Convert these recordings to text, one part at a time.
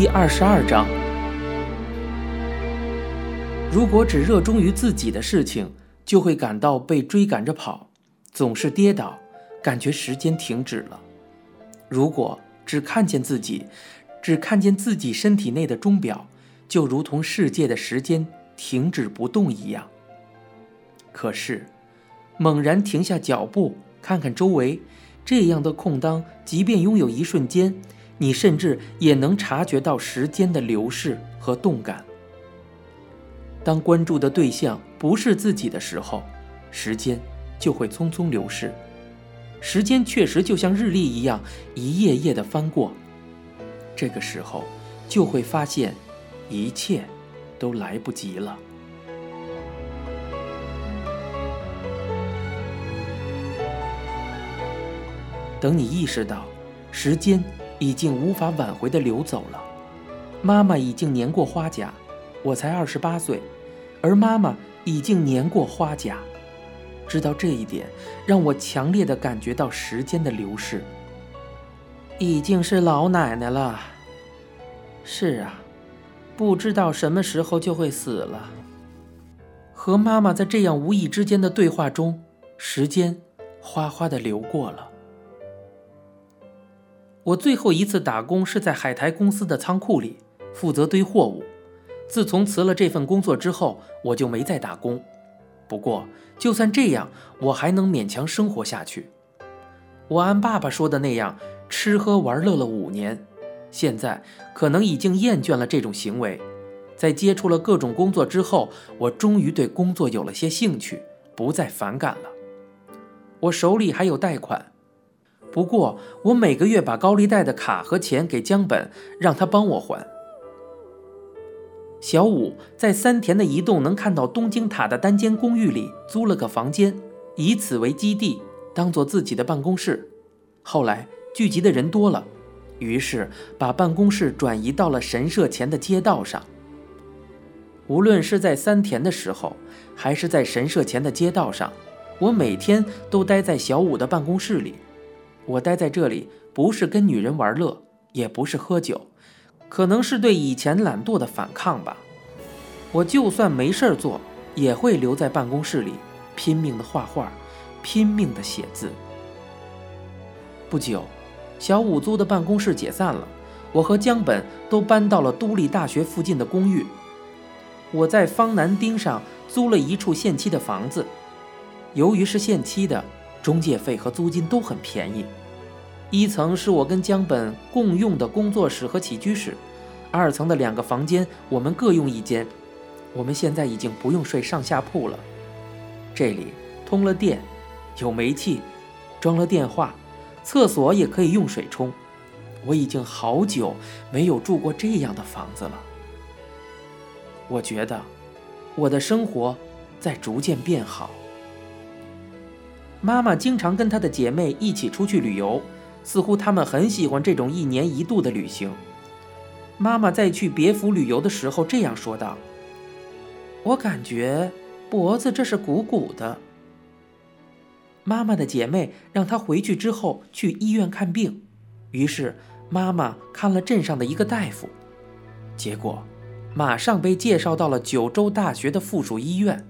第二十二章：如果只热衷于自己的事情，就会感到被追赶着跑，总是跌倒，感觉时间停止了；如果只看见自己，只看见自己身体内的钟表，就如同世界的时间停止不动一样。可是，猛然停下脚步，看看周围，这样的空当，即便拥有一瞬间。你甚至也能察觉到时间的流逝和动感。当关注的对象不是自己的时候，时间就会匆匆流逝。时间确实就像日历一样，一页页的翻过。这个时候，就会发现，一切都来不及了。等你意识到，时间。已经无法挽回的流走了，妈妈已经年过花甲，我才二十八岁，而妈妈已经年过花甲。知道这一点，让我强烈的感觉到时间的流逝。已经是老奶奶了。是啊，不知道什么时候就会死了。和妈妈在这样无意之间的对话中，时间哗哗的流过了。我最后一次打工是在海苔公司的仓库里，负责堆货物。自从辞了这份工作之后，我就没再打工。不过，就算这样，我还能勉强生活下去。我按爸爸说的那样，吃喝玩乐了五年，现在可能已经厌倦了这种行为。在接触了各种工作之后，我终于对工作有了些兴趣，不再反感了。我手里还有贷款。不过，我每个月把高利贷的卡和钱给江本，让他帮我还。小五在三田的一栋能看到东京塔的单间公寓里租了个房间，以此为基地，当做自己的办公室。后来聚集的人多了，于是把办公室转移到了神社前的街道上。无论是在三田的时候，还是在神社前的街道上，我每天都待在小五的办公室里。我待在这里，不是跟女人玩乐，也不是喝酒，可能是对以前懒惰的反抗吧。我就算没事儿做，也会留在办公室里，拼命的画画，拼命的写字。不久，小五租的办公室解散了，我和江本都搬到了都立大学附近的公寓。我在方南町上租了一处限期的房子，由于是限期的。中介费和租金都很便宜。一层是我跟江本共用的工作室和起居室，二层的两个房间我们各用一间。我们现在已经不用睡上下铺了。这里通了电，有煤气，装了电话，厕所也可以用水冲。我已经好久没有住过这样的房子了。我觉得我的生活在逐渐变好。妈妈经常跟她的姐妹一起出去旅游，似乎他们很喜欢这种一年一度的旅行。妈妈在去别府旅游的时候这样说道：“我感觉脖子这是鼓鼓的。”妈妈的姐妹让她回去之后去医院看病，于是妈妈看了镇上的一个大夫，结果马上被介绍到了九州大学的附属医院。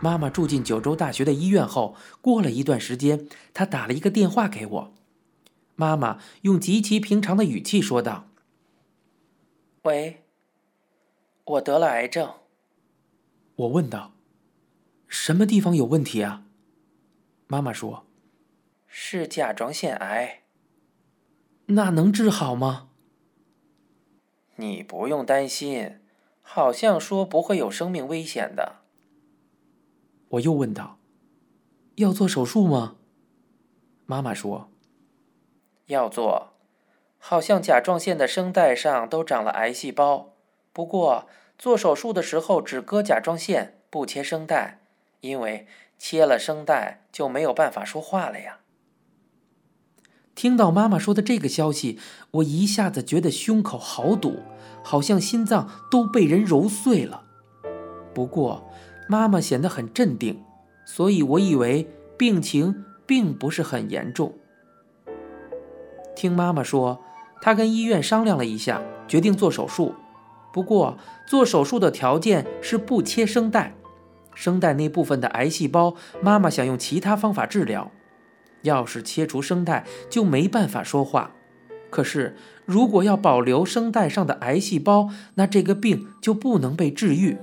妈妈住进九州大学的医院后，过了一段时间，她打了一个电话给我。妈妈用极其平常的语气说道：“喂，我得了癌症。”我问道：“什么地方有问题啊？”妈妈说：“是甲状腺癌。”那能治好吗？你不用担心，好像说不会有生命危险的。我又问道：“要做手术吗？”妈妈说：“要做，好像甲状腺的声带上都长了癌细胞。不过做手术的时候只割甲状腺，不切声带，因为切了声带就没有办法说话了呀。”听到妈妈说的这个消息，我一下子觉得胸口好堵，好像心脏都被人揉碎了。不过。妈妈显得很镇定，所以我以为病情并不是很严重。听妈妈说，她跟医院商量了一下，决定做手术。不过做手术的条件是不切声带，声带那部分的癌细胞，妈妈想用其他方法治疗。要是切除声带，就没办法说话。可是如果要保留声带上的癌细胞，那这个病就不能被治愈。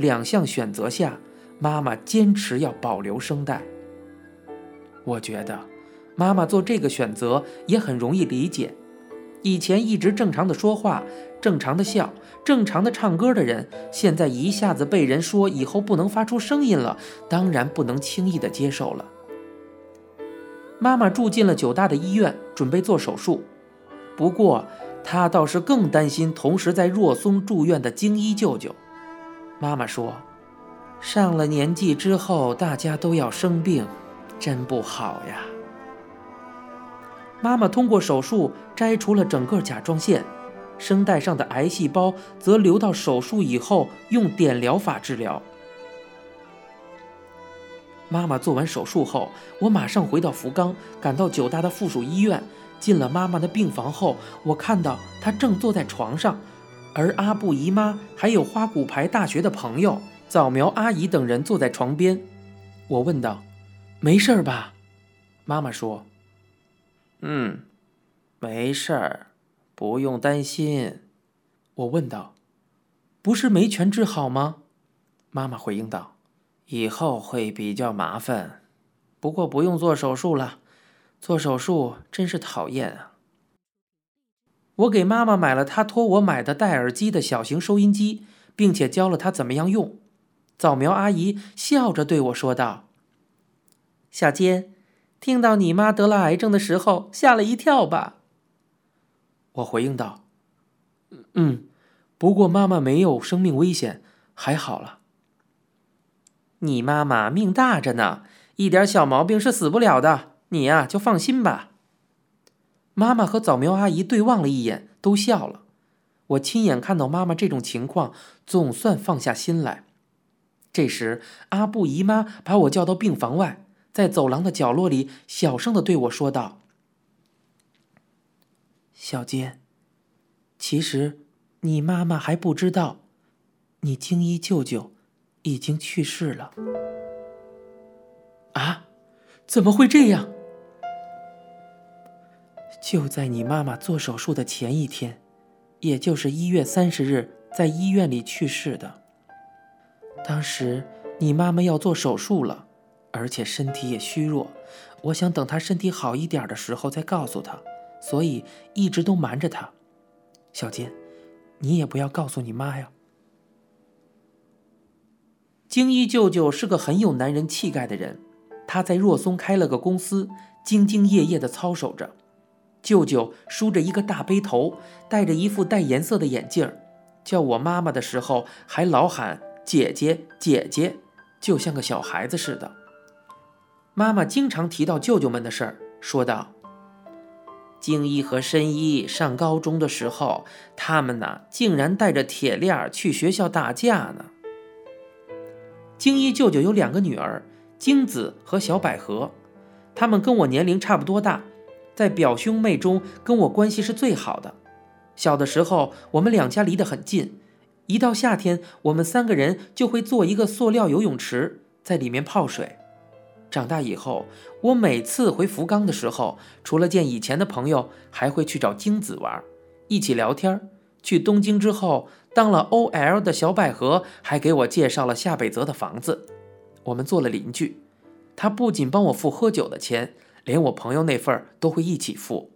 两项选择下，妈妈坚持要保留声带。我觉得。妈妈做这个选择也很容易理解。以前一直正常的说话、正常的笑、正常的唱歌的人，现在一下子被人说以后不能发出声音了，当然不能轻易的接受了。妈妈住进了九大的医院，准备做手术。不过她倒是更担心同时在若松住院的京一舅舅。妈妈说：“上了年纪之后，大家都要生病，真不好呀。”妈妈通过手术摘除了整个甲状腺，声带上的癌细胞则留到手术以后用点疗法治疗。妈妈做完手术后，我马上回到福冈，赶到九大的附属医院。进了妈妈的病房后，我看到她正坐在床上，而阿布姨妈还有花骨牌大学的朋友早苗阿姨等人坐在床边。我问道：“没事吧？”妈妈说。嗯，没事儿，不用担心。我问道：“不是没全治好吗？”妈妈回应道：“以后会比较麻烦，不过不用做手术了。做手术真是讨厌啊！”我给妈妈买了她托我买的戴耳机的小型收音机，并且教了她怎么样用。早苗阿姨笑着对我说道：“小坚。”听到你妈得了癌症的时候，吓了一跳吧？我回应道：“嗯，不过妈妈没有生命危险，还好了。你妈妈命大着呢，一点小毛病是死不了的，你呀就放心吧。”妈妈和早苗阿姨对望了一眼，都笑了。我亲眼看到妈妈这种情况，总算放下心来。这时，阿布姨妈把我叫到病房外。在走廊的角落里，小声的对我说道：“小坚，其实你妈妈还不知道，你京一舅舅已经去世了。”啊？怎么会这样？就在你妈妈做手术的前一天，也就是一月三十日，在医院里去世的。当时你妈妈要做手术了。而且身体也虚弱，我想等她身体好一点的时候再告诉她，所以一直都瞒着她。小金，你也不要告诉你妈呀。京一舅舅是个很有男人气概的人，他在若松开了个公司，兢兢业业地操守着。舅舅梳着一个大背头，戴着一副带颜色的眼镜叫我妈妈的时候还老喊姐姐姐姐，就像个小孩子似的。妈妈经常提到舅舅们的事儿，说道：“京一和申一上高中的时候，他们呢竟然带着铁链去学校打架呢。”京一舅舅有两个女儿，京子和小百合，他们跟我年龄差不多大，在表兄妹中跟我关系是最好的。小的时候，我们两家离得很近，一到夏天，我们三个人就会做一个塑料游泳池，在里面泡水。长大以后，我每次回福冈的时候，除了见以前的朋友，还会去找京子玩，一起聊天。去东京之后，当了 OL 的小百合还给我介绍了下北泽的房子，我们做了邻居。他不仅帮我付喝酒的钱，连我朋友那份都会一起付。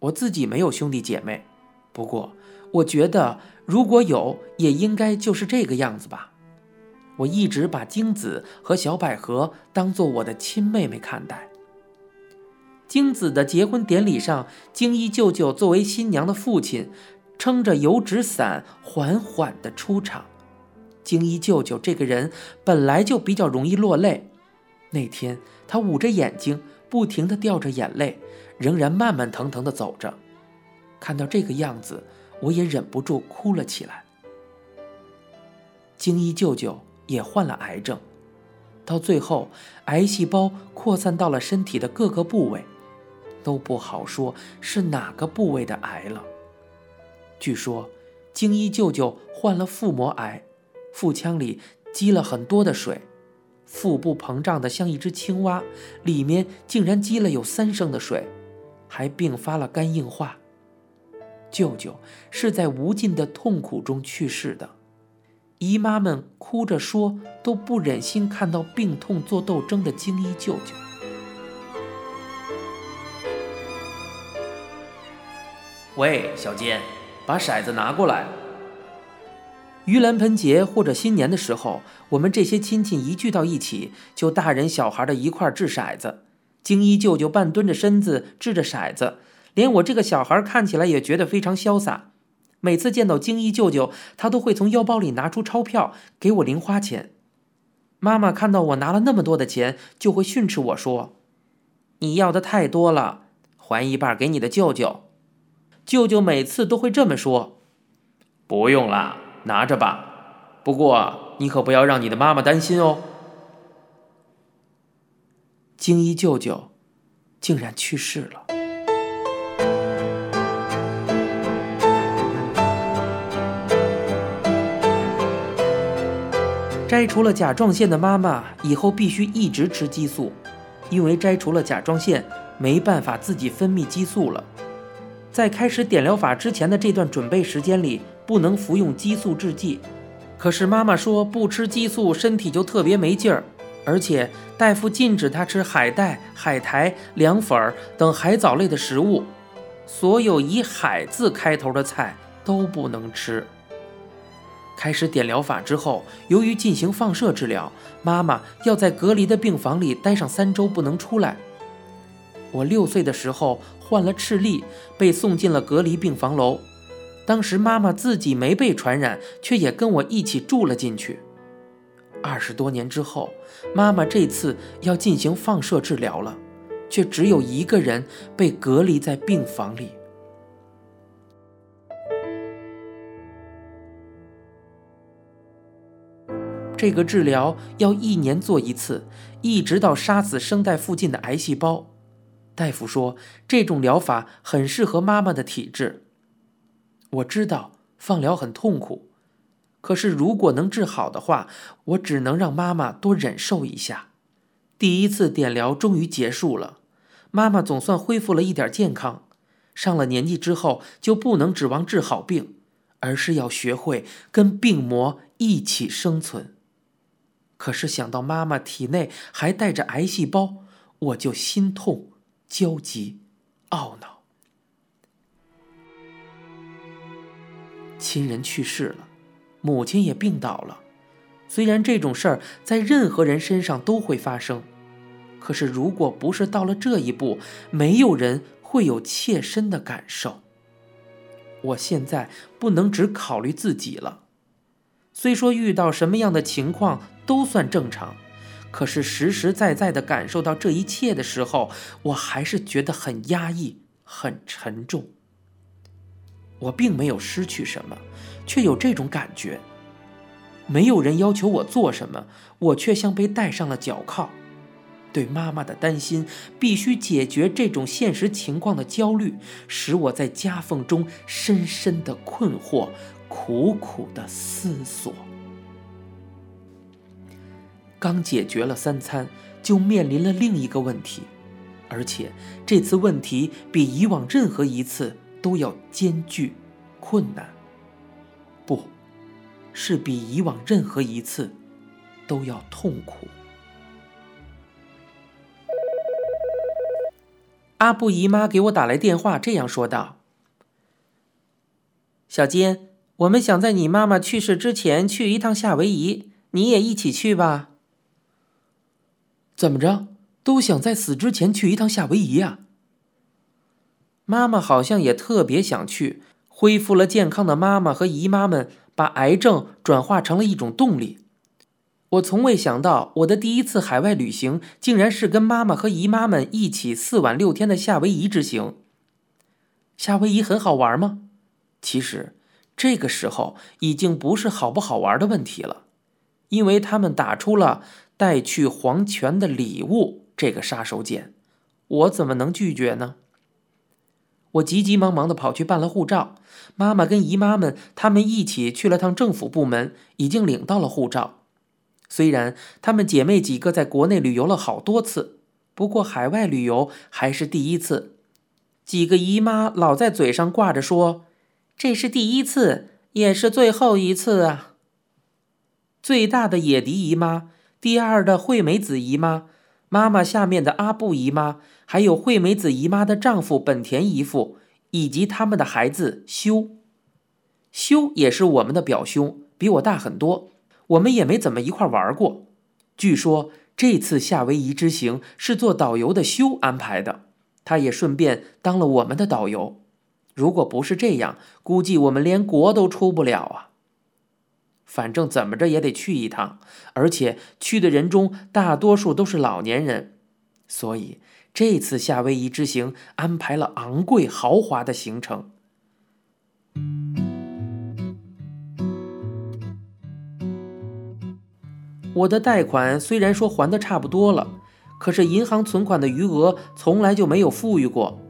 我自己没有兄弟姐妹，不过我觉得如果有，也应该就是这个样子吧。我一直把京子和小百合当做我的亲妹妹看待。京子的结婚典礼上，京一舅舅作为新娘的父亲，撑着油纸伞缓缓地出场。京一舅舅这个人本来就比较容易落泪，那天他捂着眼睛，不停地掉着眼泪，仍然慢慢腾腾地走着。看到这个样子，我也忍不住哭了起来。京一舅舅。也患了癌症，到最后，癌细胞扩散到了身体的各个部位，都不好说是哪个部位的癌了。据说，京一舅舅患了腹膜癌，腹腔里积了很多的水，腹部膨胀的像一只青蛙，里面竟然积了有三升的水，还并发了肝硬化。舅舅是在无尽的痛苦中去世的。姨妈们哭着说：“都不忍心看到病痛做斗争的精一舅舅。”喂，小金，把骰子拿过来。盂兰盆节或者新年的时候，我们这些亲戚一聚到一起，就大人小孩的一块掷骰子。京一舅舅半蹲着身子掷着骰子，连我这个小孩看起来也觉得非常潇洒。每次见到京一舅舅，他都会从腰包里拿出钞票给我零花钱。妈妈看到我拿了那么多的钱，就会训斥我说：“你要的太多了，还一半给你的舅舅。”舅舅每次都会这么说：“不用了，拿着吧。不过你可不要让你的妈妈担心哦。”京一舅舅竟然去世了。摘除了甲状腺的妈妈以后必须一直吃激素，因为摘除了甲状腺，没办法自己分泌激素了。在开始点疗法之前的这段准备时间里，不能服用激素制剂。可是妈妈说不吃激素身体就特别没劲儿，而且大夫禁止她吃海带、海苔、凉粉等海藻类的食物，所有以“海”字开头的菜都不能吃。开始点疗法之后，由于进行放射治疗，妈妈要在隔离的病房里待上三周，不能出来。我六岁的时候患了赤痢，被送进了隔离病房楼。当时妈妈自己没被传染，却也跟我一起住了进去。二十多年之后，妈妈这次要进行放射治疗了，却只有一个人被隔离在病房里。这个治疗要一年做一次，一直到杀死声带附近的癌细胞。大夫说这种疗法很适合妈妈的体质。我知道放疗很痛苦，可是如果能治好的话，我只能让妈妈多忍受一下。第一次点疗终于结束了，妈妈总算恢复了一点健康。上了年纪之后，就不能指望治好病，而是要学会跟病魔一起生存。可是想到妈妈体内还带着癌细胞，我就心痛、焦急、懊恼。亲人去世了，母亲也病倒了。虽然这种事儿在任何人身上都会发生，可是如果不是到了这一步，没有人会有切身的感受。我现在不能只考虑自己了。虽说遇到什么样的情况都算正常，可是实实在在的感受到这一切的时候，我还是觉得很压抑、很沉重。我并没有失去什么，却有这种感觉。没有人要求我做什么，我却像被戴上了脚铐。对妈妈的担心，必须解决这种现实情况的焦虑，使我在夹缝中深深的困惑。苦苦的思索，刚解决了三餐，就面临了另一个问题，而且这次问题比以往任何一次都要艰巨、困难，不是比以往任何一次都要痛苦。阿布姨妈给我打来电话，这样说道：“小金。”我们想在你妈妈去世之前去一趟夏威夷，你也一起去吧。怎么着，都想在死之前去一趟夏威夷呀？妈妈好像也特别想去。恢复了健康的妈妈和姨妈们，把癌症转化成了一种动力。我从未想到，我的第一次海外旅行竟然是跟妈妈和姨妈们一起四晚六天的夏威夷之行。夏威夷很好玩吗？其实。这个时候已经不是好不好玩的问题了，因为他们打出了带去黄泉的礼物这个杀手锏，我怎么能拒绝呢？我急急忙忙地跑去办了护照。妈妈跟姨妈们他们一起去了趟政府部门，已经领到了护照。虽然她们姐妹几个在国内旅游了好多次，不过海外旅游还是第一次。几个姨妈老在嘴上挂着说：“这是第一次，也是最后一次啊。”最大的野迪姨妈，第二的惠美子姨妈，妈妈下面的阿布姨妈，还有惠美子姨妈的丈夫本田姨父，以及他们的孩子修。修也是我们的表兄，比我大很多。我们也没怎么一块玩过。据说这次夏威夷之行是做导游的修安排的。他也顺便当了我们的导游，如果不是这样，估计我们连国都出不了啊。反正怎么着也得去一趟，而且去的人中大多数都是老年人，所以这次夏威夷之行安排了昂贵豪华的行程。我的贷款虽然说还的差不多了。可是银行存款的余额从来就没有富裕过，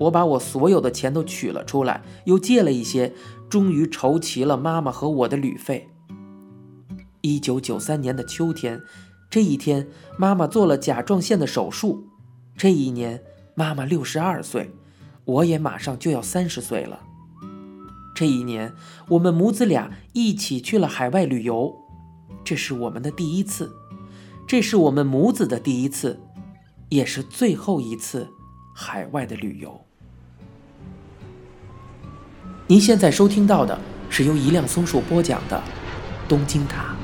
我把我所有的钱都取了出来，又借了一些，终于筹齐了妈妈和我的旅费。一九九三年的秋天，这一天妈妈做了甲状腺的手术。这一年妈妈六十二岁，我也马上就要三十岁了。这一年我们母子俩一起去了海外旅游，这是我们的第一次。这是我们母子的第一次，也是最后一次海外的旅游。您现在收听到的是由一辆松树播讲的《东京塔》。